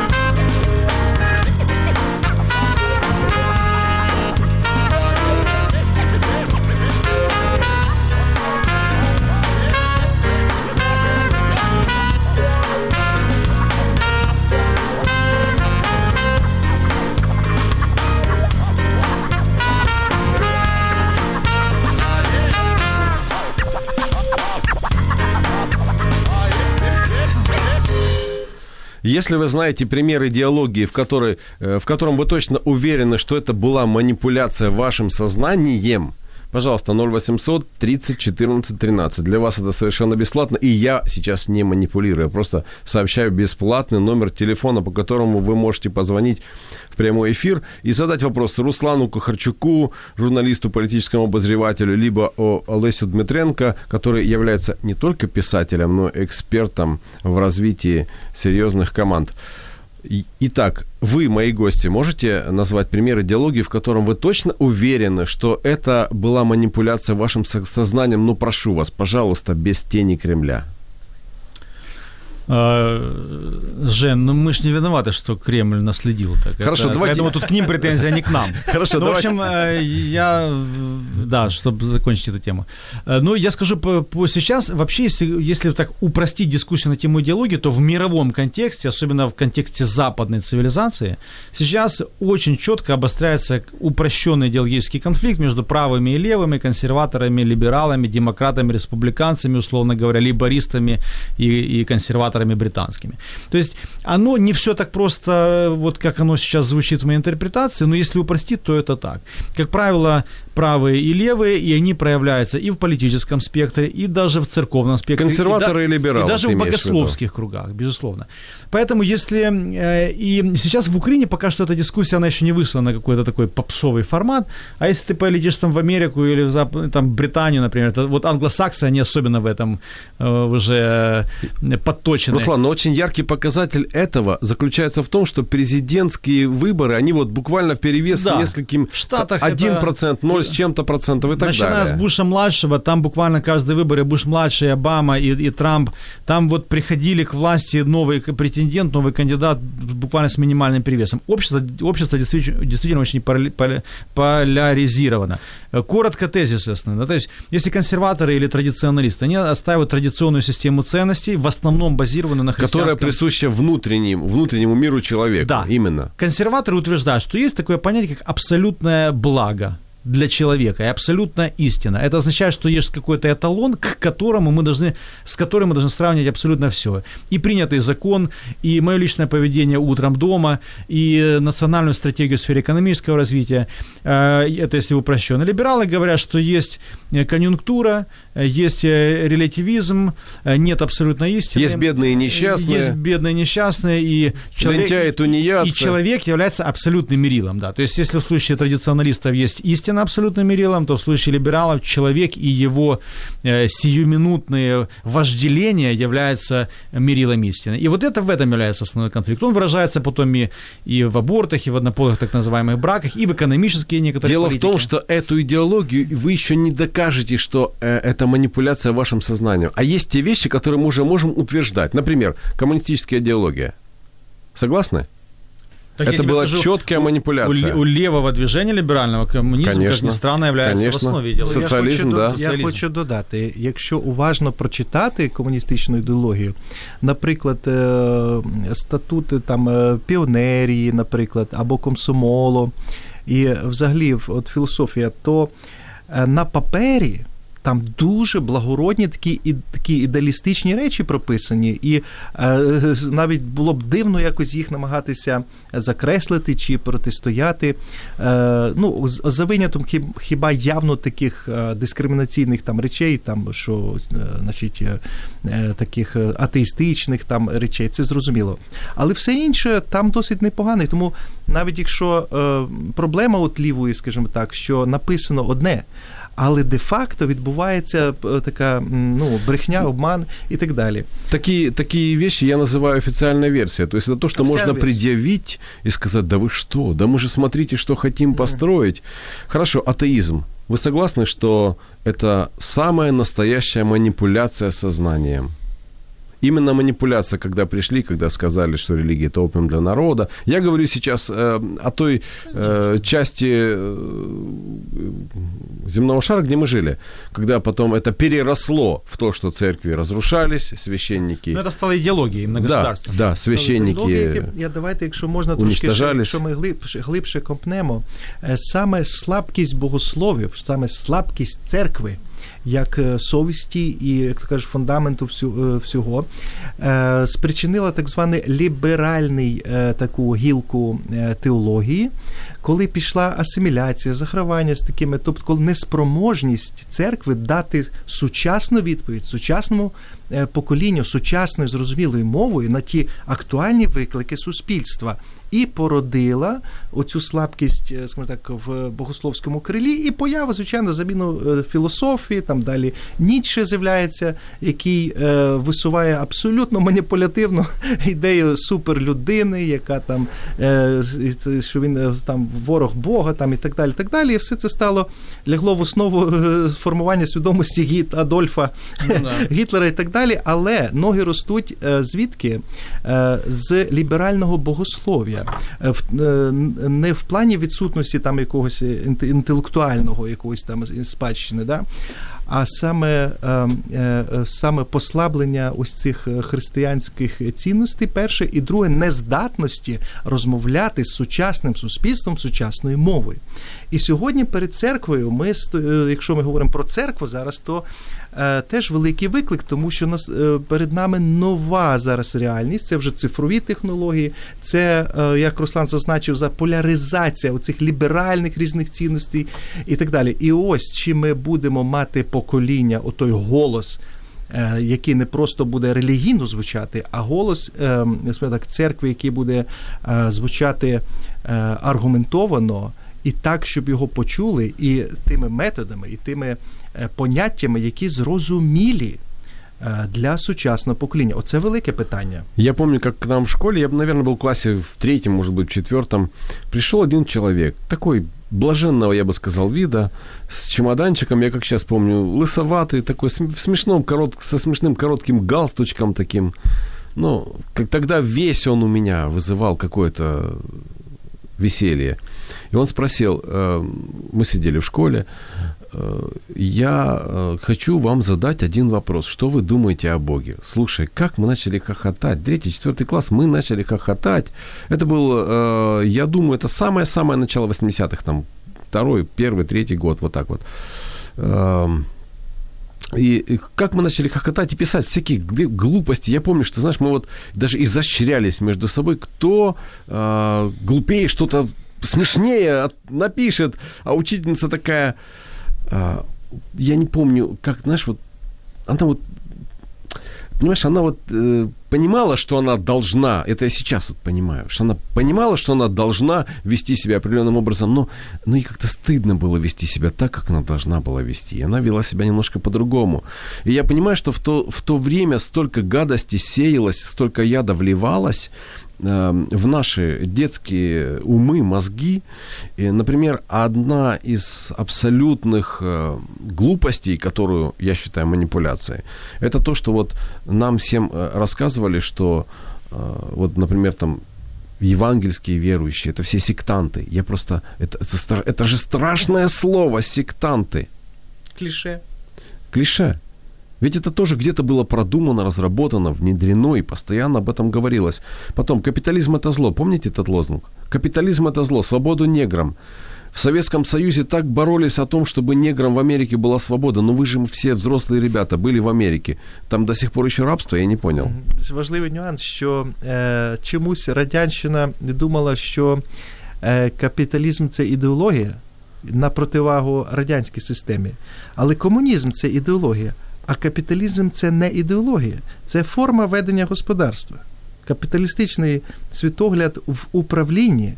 A: Если вы знаете пример идеологии, в, которой, э, в котором вы точно уверены, что это была манипуляция вашим сознанием, пожалуйста, 0800 30 14 13. Для вас это совершенно бесплатно. И я сейчас не манипулирую, просто сообщаю бесплатный номер телефона, по которому вы можете позвонить в прямой эфир и задать вопрос Руслану Кухарчуку, журналисту, политическому обозревателю, либо о Олесю Дмитренко, который является не только писателем, но и экспертом в развитии серьезных команд. Итак, вы, мои гости, можете назвать пример идеологии, в котором вы точно уверены, что это была манипуляция вашим сознанием? Ну, прошу вас, пожалуйста, без тени Кремля.
B: А, Жен, ну мы же не виноваты, что Кремль наследил так.
A: Хорошо,
B: это,
A: давайте...
B: Поэтому тут к ним претензия, а не к нам. [laughs]
A: Хорошо,
B: ну, давайте. В общем, э, я... Да, чтобы закончить эту тему. Э, ну, я скажу по, по сейчас, вообще, если, если так упростить дискуссию на тему идеологии, то в мировом контексте, особенно в контексте западной цивилизации, сейчас очень четко обостряется упрощенный идеологический конфликт между правыми и левыми, консерваторами, либералами, демократами, республиканцами, условно говоря, либористами и, и консерваторами консерваторами британскими. То есть оно не все так просто, вот как оно сейчас звучит в моей интерпретации, но если упростить, то это так. Как правило, правые и левые, и они проявляются и в политическом спектре, и даже в церковном спектре.
A: Консерваторы и,
B: и
A: либералы.
B: И даже в богословских в кругах, безусловно. Поэтому если... Э, и сейчас в Украине пока что эта дискуссия, она еще не вышла на какой-то такой попсовый формат, а если ты полетишь там в Америку или в там, Британию, например, то вот англосаксы, они особенно в этом э, уже подточены.
A: Руслан, но очень яркий показатель этого заключается в том, что президентские выборы, они вот буквально перевес да. нескольким...
B: В Штатах
A: 1%, это... 0 с чем-то процентов и так
B: Начиная
A: далее.
B: Начиная с Буша-младшего, там буквально каждый выбор, и Буш-младший, и Обама, и, и Трамп, там вот приходили к власти новый претендент, новый кандидат буквально с минимальным перевесом. Общество, общество действительно, действительно очень поляризировано. Коротко тезис, естественно. То есть, если консерваторы или традиционалисты, они оставят традиционную систему ценностей, в основном базированную на христианском...
A: Которая присуща внутреннему, внутреннему миру человека.
B: Да.
A: Именно.
B: Консерваторы утверждают, что есть такое понятие, как абсолютное благо для человека и абсолютно истина. Это означает, что есть какой-то эталон, к которому мы должны, с которым мы должны сравнивать абсолютно все. И принятый закон, и мое личное поведение утром дома, и национальную стратегию в сфере экономического развития. Э, это если упрощенно. Либералы говорят, что есть конъюнктура, есть релятивизм, нет абсолютной истины.
A: Есть бедные и несчастные.
B: Есть бедные и несчастные, и человек,
A: и
B: человек является абсолютным мерилом. Да. То есть, если в случае традиционалистов есть истина, истина абсолютным мерилом, то в случае либералов человек и его э, сиюминутные вожделения являются мерилом истины. И вот это в этом является основной конфликт. Он выражается потом и, и в абортах, и в однополых так называемых браках, и в экономические некоторые
A: Дело
B: политики.
A: в том, что эту идеологию вы еще не докажете, что э, это манипуляция вашим сознанием. А есть те вещи, которые мы уже можем утверждать. Например, коммунистическая идеология. Согласны?
B: Так
A: это была
B: скажу,
A: четкая манипуляция.
B: У, у левого движения ліберального комунізм,
A: конечно,
B: як ні странно, являється
A: конечно.
B: в основі ідеології.
A: Соціалізм,
C: я,
A: да.
C: хочу, я хочу додати, якщо уважно прочитати комуністичну ідеологію, наприклад, е, статути там е, піонерії, наприклад, або комсомолу, і взагалі от філософія, то е, на папері Там дуже благородні такі і такі ідеалістичні речі прописані, і е, навіть було б дивно якось їх намагатися закреслити чи протистояти. Е, ну, за винятком хіба явно таких е, дискримінаційних там речей, там що е, значить, е, таких атеїстичних там речей, це зрозуміло. Але все інше там досить непогане. Тому навіть якщо е, проблема от лівої, скажімо так, що написано одне але де-факто відбувається така ну, брехня, обман и так далее.
A: Такие, такие вещи я называю официальная версия. То есть это то, что можно версия. предъявить и сказать, да вы что, да мы же смотрите, что хотим построить. Хорошо, атеизм. Вы согласны, что это самая настоящая манипуляция сознанием? Именно манипуляция, когда пришли, когда сказали, что религия – это опиум для народа. Я говорю сейчас э, о той э, части э, земного шара, где мы жили, когда потом это переросло в то, что церкви разрушались, священники...
B: Ну, это стало идеологией
A: многогосударства. Да, да, священники
C: Я давайте, якщо можна трошки, якщо ми глибше, глибше компнемо, саме слабкість богословів, саме слабкість церкви, Як совісті і, як то кажеш, фундаменту всього, спричинила так званий ліберальний таку гілку теології, коли пішла асиміляція, захравання з такими, тобто коли неспроможність церкви дати сучасну відповідь сучасному поколінню, сучасною зрозумілою мовою на ті актуальні виклики суспільства. І породила оцю слабкість, скажімо так, в богословському крилі, і поява, звичайно, заміну філософії. Там далі Ніцше з'являється, який е, висуває абсолютно маніпулятивну [laughs] ідею суперлюдини, яка там е, що він там ворог Бога, там і так далі. так далі. І все це стало лягло в основу формування свідомості Гіт Адольфа ну, [laughs] Гітлера і так далі. Але ноги ростуть звідки? З ліберального богослов'я. Не в плані відсутності там якогось інтелектуального якогось там спадщини, да? а саме саме послаблення ось цих християнських цінностей, перше, і друге, нездатності розмовляти з сучасним суспільством сучасною мовою. І сьогодні перед церквою ми, якщо ми говоримо про церкву зараз, то е, теж великий виклик, тому що нас е, перед нами нова зараз реальність. Це вже цифрові технології, це е, як Руслан зазначив, за поляризація оцих ліберальних різних цінностей і так далі. І ось чи ми будемо мати покоління, отой голос. Е, який не просто буде релігійно звучати, а голос е, так, церкви, який буде е, звучати аргументовано і так, щоб його почули, і тими методами, і тими поняттями, які зрозумілі. Для сучасного покоління. Оце велике питання.
A: Я помню, как к нам в школе, я, наверное, был в классе в третьем, может быть, в четвертом, пришел один человек, такой блаженного, я бы сказал, вида, с чемоданчиком, я как сейчас помню, лысоватый, такой в смешном, корот, со смешным коротким галстучком таким. Ну, как тогда весь он у меня вызывал какое-то веселье. И он спросил, э, мы сидели в школе, э, я э, хочу вам задать один вопрос. Что вы думаете о Боге? Слушай, как мы начали хохотать? Третий, четвертый класс, мы начали хохотать. Это был, я думаю, это самое-самое начало 80-х, там, второй, первый, третий год, вот так вот. Эм, и как мы начали хохотать и писать всякие глупости. Я помню, что, знаешь, мы вот даже изощрялись между собой, кто э, глупее что-то смешнее напишет, а учительница такая, э, я не помню, как, знаешь, вот она вот понимаешь, она вот э, понимала, что она должна, это я сейчас вот понимаю, что она понимала, что она должна вести себя определенным образом, но, но ей как-то стыдно было вести себя так, как она должна была вести. И она вела себя немножко по-другому. И я понимаю, что в то, в то время столько гадости сеялось, столько яда вливалось, в наши детские умы, мозги. И, например, одна из абсолютных э, глупостей, которую я считаю манипуляцией, это то, что вот нам всем э, рассказывали, что э, вот, например, там евангельские верующие, это все сектанты. Я просто... Это, это, это же страшное слово, сектанты.
C: Клише.
A: Клише. Ведь это тоже где-то было продумано, разработано, внедрено и постоянно об этом говорилось. Потом, капитализм это зло. Помните этот лозунг? Капитализм это зло, свободу неграм. В Советском Союзе так боролись о том, чтобы неграм в Америке была свобода. Но вы же все взрослые ребята были в Америке. Там до сих пор еще рабство, я не понял.
C: Важливий нюанс, що е, чомусь радянщина думала, що е, капіталізм це ідеологія на противагу радянській системі. Але комунізм це ідеологія. А капіталізм це не ідеологія, це форма ведення господарства. Капіталістичний світогляд в управлінні.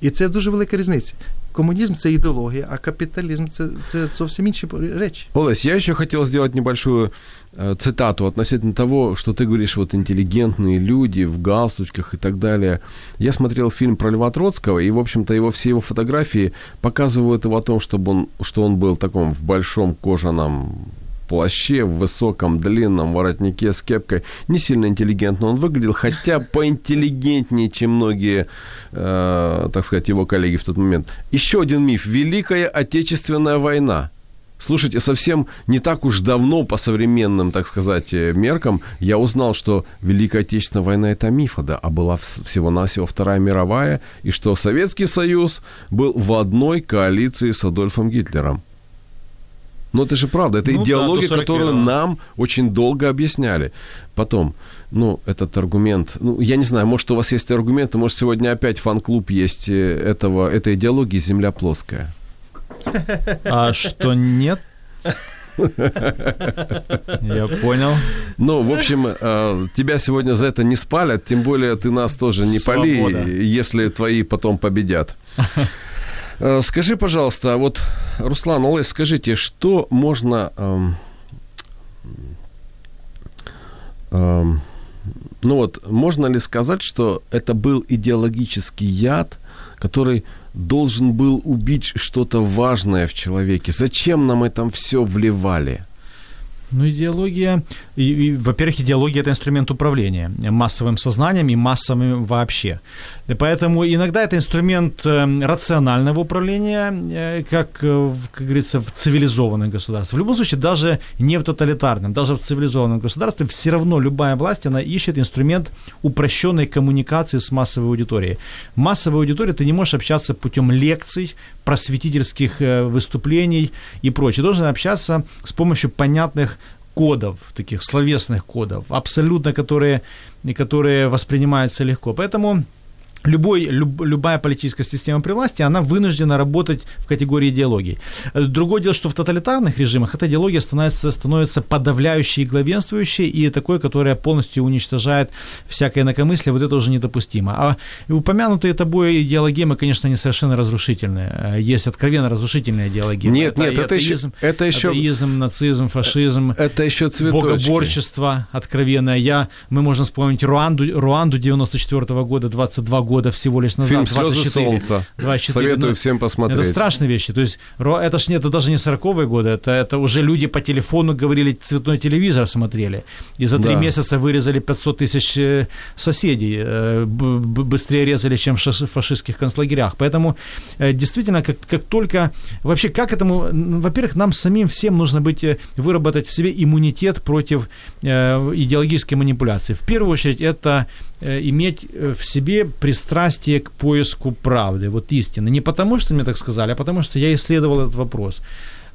C: І це дуже велика різниця. Коммунизм – это идеология, а капитализм – это совсем іншие речи.
A: Олесь, я еще хотел сделать небольшую э, цитату относительно того, что ты говоришь, вот интеллигентные люди в галстучках и так далее. Я смотрел фильм про Льва Троцкого, и, в общем-то, его, все его фотографии показывают его о том, чтобы он, что он был в таком в большом кожаном плаще, в высоком длинном воротнике с кепкой. Не сильно интеллигентно он выглядел, хотя поинтеллигентнее, чем многие, э, так сказать, его коллеги в тот момент. Еще один миф. Великая Отечественная война. Слушайте, совсем не так уж давно по современным, так сказать, э, меркам я узнал, что Великая Отечественная война это миф, да, а была всего-навсего Вторая мировая, и что Советский Союз был в одной коалиции с Адольфом Гитлером. Но это же правда, это ну, идеология, да, которую нам очень долго объясняли. Потом, ну, этот аргумент, ну, я не знаю, может, у вас есть аргументы, может, сегодня опять фан-клуб есть э, этого, этой идеологии «Земля плоская».
B: А что нет? Я понял.
A: Ну, в общем, э, тебя сегодня за это не спалят, тем более ты нас тоже не Свобода. пали, если твои потом победят. Э, скажи, пожалуйста, вот, Руслан, Олесь, скажите, что можно... Эм, эм, ну вот, можно ли сказать, что это был идеологический яд, который должен был убить что-то важное в человеке? Зачем нам это все вливали?
B: Ну, идеология, и, и, во-первых, идеология – это инструмент управления массовым сознанием и массовым вообще. Поэтому иногда это инструмент э, рационального управления, э, как, э, как говорится, в цивилизованных государствах. В любом случае, даже не в тоталитарном, даже в цивилизованном государстве, все равно любая власть, она ищет инструмент упрощенной коммуникации с массовой аудиторией. Массовой аудиторией ты не можешь общаться путем лекций, просветительских выступлений и прочее. Должен общаться с помощью понятных кодов, таких словесных кодов, абсолютно которые, которые воспринимаются легко. Поэтому любой, люб, любая политическая система при власти, она вынуждена работать в категории идеологии. Другое дело, что в тоталитарных режимах эта идеология становится, становится подавляющей и главенствующей, и такой, которая полностью уничтожает всякое инакомыслие, вот это уже недопустимо. А упомянутые тобой идеологемы, конечно, не совершенно разрушительные. Есть откровенно разрушительные идеологии.
A: Нет, это, нет, это атеизм, еще... Это еще...
B: Атеизм, нацизм, фашизм.
A: Это еще цветочки.
B: Богоборчество откровенное. Я, мы можем вспомнить Руанду, Руанду 94 -го года, 22 года года всего лишь назад.
A: Фильм «Слезы солнца». 24, Советую ну, всем посмотреть.
B: Это страшные вещи. То есть это ж это даже не 40-е годы, это, это уже люди по телефону говорили, цветной телевизор смотрели. И за три да. месяца вырезали 500 тысяч э, соседей. Э, быстрее резали, чем в фашистских концлагерях. Поэтому э, действительно, как, как только... Вообще, как этому... Во-первых, нам самим всем нужно быть, выработать в себе иммунитет против идеологической манипуляции. В первую очередь, это иметь э, в себе пристрастие к поиску правды, вот истины. Не потому, что мне так сказали, а потому, что я исследовал этот вопрос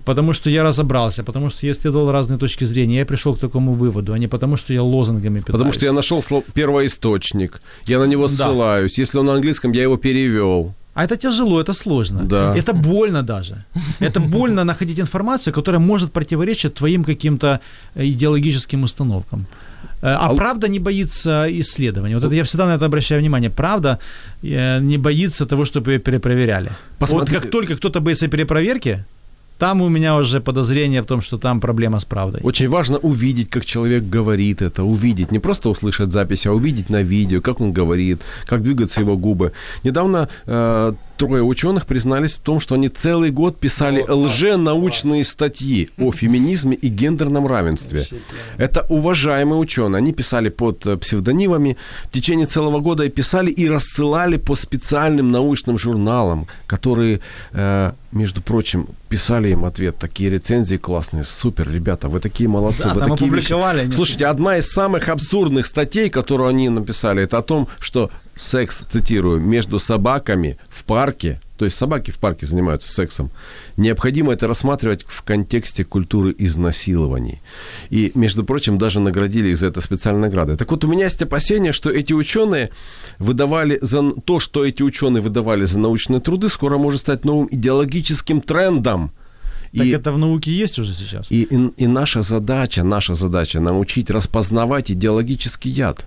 B: потому что я разобрался, потому что я исследовал разные точки зрения, я пришел к такому выводу, а не потому что я лозунгами питаюсь.
A: Потому что я нашел первоисточник, я на него ссылаюсь. Да. Если он на английском, я его перевел.
B: А это тяжело, это сложно.
A: Да.
B: Это больно даже. Это больно находить информацию, которая может противоречить твоим каким-то э, идеологическим установкам. Э, а, правда не боится исследования. Вот это я всегда на это обращаю внимание. Правда э, не боится того, чтобы ее перепроверяли. Посмотри... Вот как только кто-то боится перепроверки, там у меня уже подозрение в том, что там проблема с правдой.
A: Очень важно увидеть, как человек говорит это, увидеть, не просто услышать запись, а увидеть на видео, как он говорит, как двигаются его губы. Недавно э, трое ученых признались в том, что они целый год писали лженаучные статьи о феминизме и гендерном равенстве. Это уважаемые ученые. Они писали под э, псевдонимами в течение целого года и писали и рассылали по специальным научным журналам, которые, э, между прочим, писали им ответ. Такие рецензии классные. Супер, ребята, вы такие молодцы. Да,
B: вы
A: такие
B: вещи.
A: Слушайте, одна из самых абсурдных статей, которую они написали, это о том, что секс, цитирую, между собаками в парке, то есть собаки в парке занимаются сексом, необходимо это рассматривать в контексте культуры изнасилований. И, между прочим, даже наградили их за это специальной наградой. Так вот, у меня есть опасение, что эти ученые выдавали за то, что эти ученые выдавали за научные труды, скоро может стать новым идеологическим трендом.
B: Так и, это в науке есть уже сейчас.
A: И, и, и наша задача, наша задача научить распознавать идеологический яд.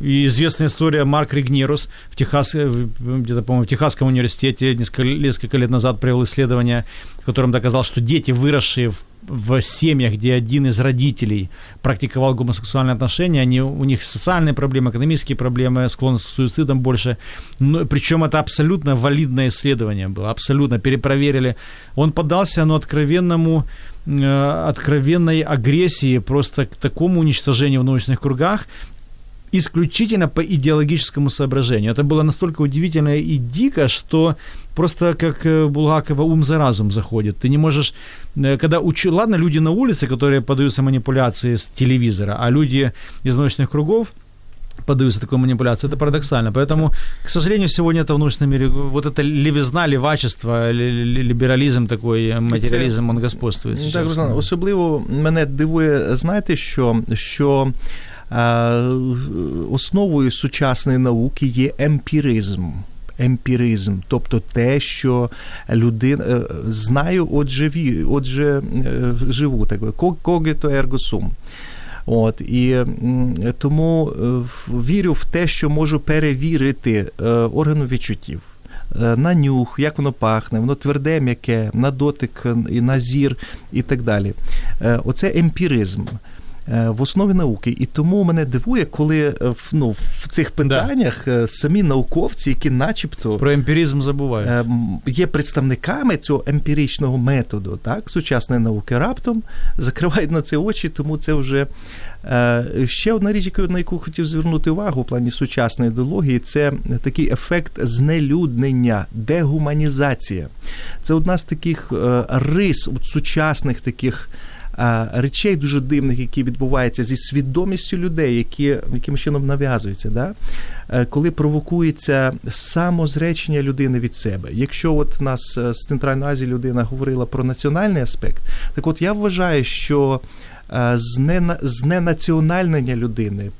B: И известная история Марк Ригнерус в Техас, э, где-то, по-моему, в Техасском университете несколько, несколько лет назад провел исследование, в котором доказал, что дети, выросшие в, в семьях, где один из родителей практиковал гомосексуальные отношения, они, у них социальные проблемы, экономические проблемы, склонность к суицидам больше. Но, причем это абсолютно валидное исследование было, абсолютно перепроверили. Он поддался ну, откровенному э, откровенной агрессии, просто к такому уничтожению в научных кругах, исключительно по идеологическому соображению. Это было настолько удивительно и дико, что просто как э, Булгакова ум за разум заходит. Ты не можешь, э, когда учу, ладно, люди на улице, которые подаются манипуляции с телевизора, а люди из научных кругов, поддаются такой манипуляции. Это парадоксально. Поэтому, к сожалению, сегодня это в научном мире, вот это левизна, левачество, лібералізм такий, матеріалізм, він господствує.
C: Так, Руслан, особливо мене дивує, знаєте, що, що основою сучасної науки є емпіризм. Емпіризм, тобто те, що людина е, знаю, отже, ві, отже е, живу, так когито ерго сум. От і тому е, вірю в те, що можу перевірити органу відчуттів. На нюх, як воно пахне, воно тверде, м'яке, на дотик, на зір і так далі. Оце емпіризм. Е, в основі науки. І тому мене дивує, коли ну, в цих питаннях да. самі науковці, які начебто
B: про емпіризм забувають,
C: є представниками цього емпіричного методу, так, сучасної науки, раптом закривають на це очі, тому це вже. Ще одна річ, на яку хотів звернути увагу в плані сучасної ідеології, це такий ефект знелюднення, дегуманізація. Це одна з таких рис сучасних таких речей дуже дивних, які відбуваються зі свідомістю людей, які яким чином нав'язуються. Да? Е, коли провокується самозречення людини від себе. Якщо от нас е, з Центральної Азії людина говорила про національний аспект, так от я вважаю, що. Е, зненаціональнення людини,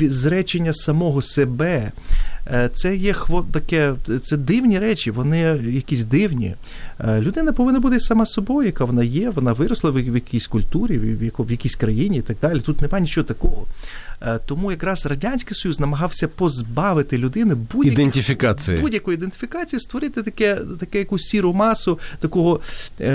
C: зречення самого себе, Е, це є таке, це дивні речі, вони якісь дивні. Е, людина повинна бути сама собою, яка вона є, вона виросла в якійсь культурі, в якійсь країні і так далі. Тут немає нічого такого. Е, тому якраз радянський союз намагався позбавити людини
A: будь-якої
C: будь-якої ідентифікації, створити таке, таке якусь сіру масу, такого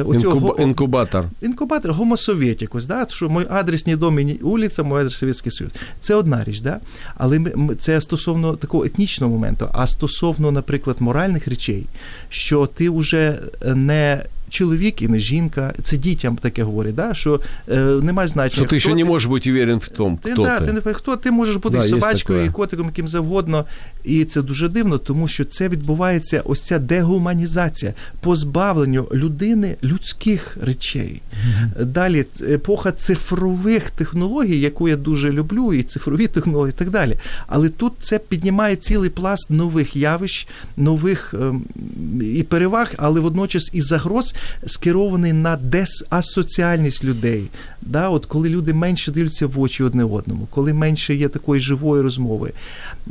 A: оцього, інкубатор.
C: Інкубатор гомосовєтікус, да, що мій адресний дом і вулиця, мій адрес Совєтський Союз. Це одна річ, да? але це стосовно такого етнічного моменту. А стосовно, наприклад, моральних речей, що ти вже не чоловік і не жінка. Це дітям таке говорить, да? що е, немає значення.
A: Що ти ще не можеш бути уверен в тому,
C: ти,
A: хто
C: да,
A: ти.
C: ти не хто ти можеш бути да, собачкою, і котиком, яким завгодно. І це дуже дивно, тому що це відбувається ось ця дегуманізація, позбавлення людини людських речей. Mm-hmm. Далі епоха цифрових технологій, яку я дуже люблю, і цифрові технології, і так далі. Але тут це піднімає цілий пласт нових явищ, нових ем, і переваг, але водночас і загроз, скерований на десасоціальність людей. Да, от Коли люди менше дивляться в очі одне одному, коли менше є такої живої розмови,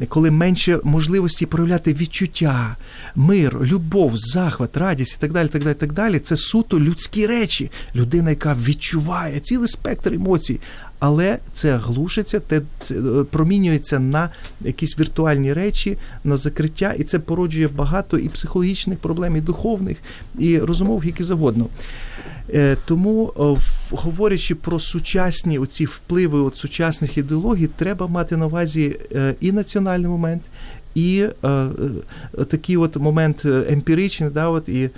C: коли менше можливості проявляти відчуття, мир, любов, захват, радість і так далі, так далі, так далі, це суто людські речі. Людина, яка відчуває цілий спектр емоцій. Але це глушиться, те це промінюється на якісь віртуальні речі, на закриття, і це породжує багато і психологічних проблем, і духовних, і розумов, які завгодно. Е, тому, говорячи про сучасні оці впливи от сучасних ідеологій, треба мати на увазі е, і національний момент, і е, такий от момент емпіричний, да, от, і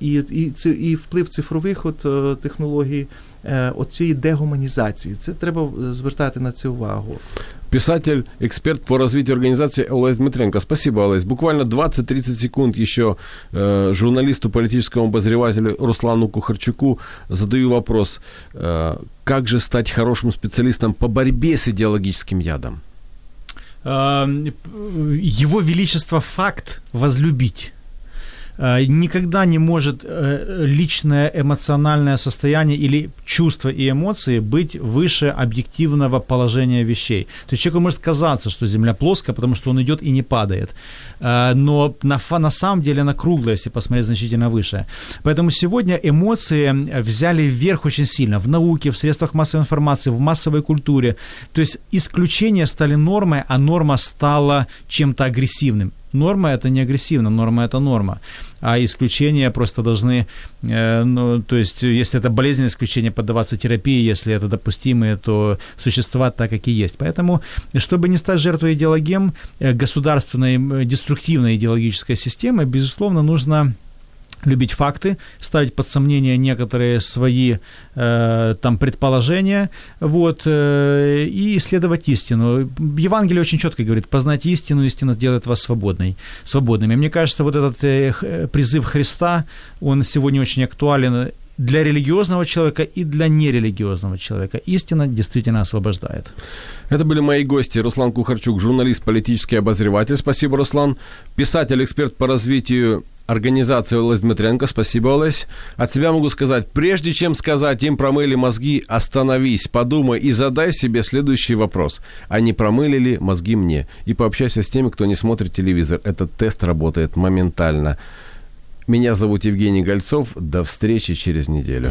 C: і, і, і вплив цифрових от, технологій, от цієї дегуманізації. Це треба звертати на це увагу.
A: Писатель, эксперт по развитию организации Олесь Дмитренко. Спасибо, Олесь. Буквально 20-30 секунд еще э, журналисту, политическому обозревателю Руслану Кухарчуку задаю вопрос. Э, как же стать хорошим специалистом по борьбе с идеологическим ядом?
B: Э, его Величество факт возлюбить. Э, никогда не может э, личное эмоциональное состояние или чувства и эмоции быть выше объективного положения вещей. То есть человеку может казаться, что Земля плоская, потому что он идет и не падает. Э, но на, на самом деле она круглая, если посмотреть значительно выше. Поэтому сегодня эмоции взяли вверх очень сильно в науке, в средствах массовой информации, в массовой культуре. То есть исключения стали нормой, а норма стала чем-то агрессивным. Норма это не агрессивно, норма это норма. А исключения просто должны, э, ну, то есть, если это болезненное исключение, поддаваться терапии, если это допустимые, то существовать так, как и есть. Поэтому, чтобы не стать жертвой идеологем, э, государственной э, деструктивной идеологической системы, безусловно, нужно любить факты, ставить под сомнение некоторые свои э, там предположения, вот, э, и исследовать истину. Евангелие очень четко говорит, познать истину, истина сделает вас свободной, свободными. Мне кажется, вот этот э, призыв Христа, он сегодня очень актуален для религиозного человека и для нерелигиозного человека. Истина действительно освобождает.
A: Это были мои гости. Руслан Кухарчук, журналист, политический обозреватель. Спасибо, Руслан. Писатель, эксперт по развитию организации Олесь Дмитренко. Спасибо, Олесь. От себя могу сказать, прежде чем сказать, им промыли мозги, остановись, подумай и задай себе следующий вопрос. А не промыли ли мозги мне? И пообщайся с теми, кто не смотрит телевизор. Этот тест работает моментально. Меня зовут Евгений Гольцов. До встречи через неделю.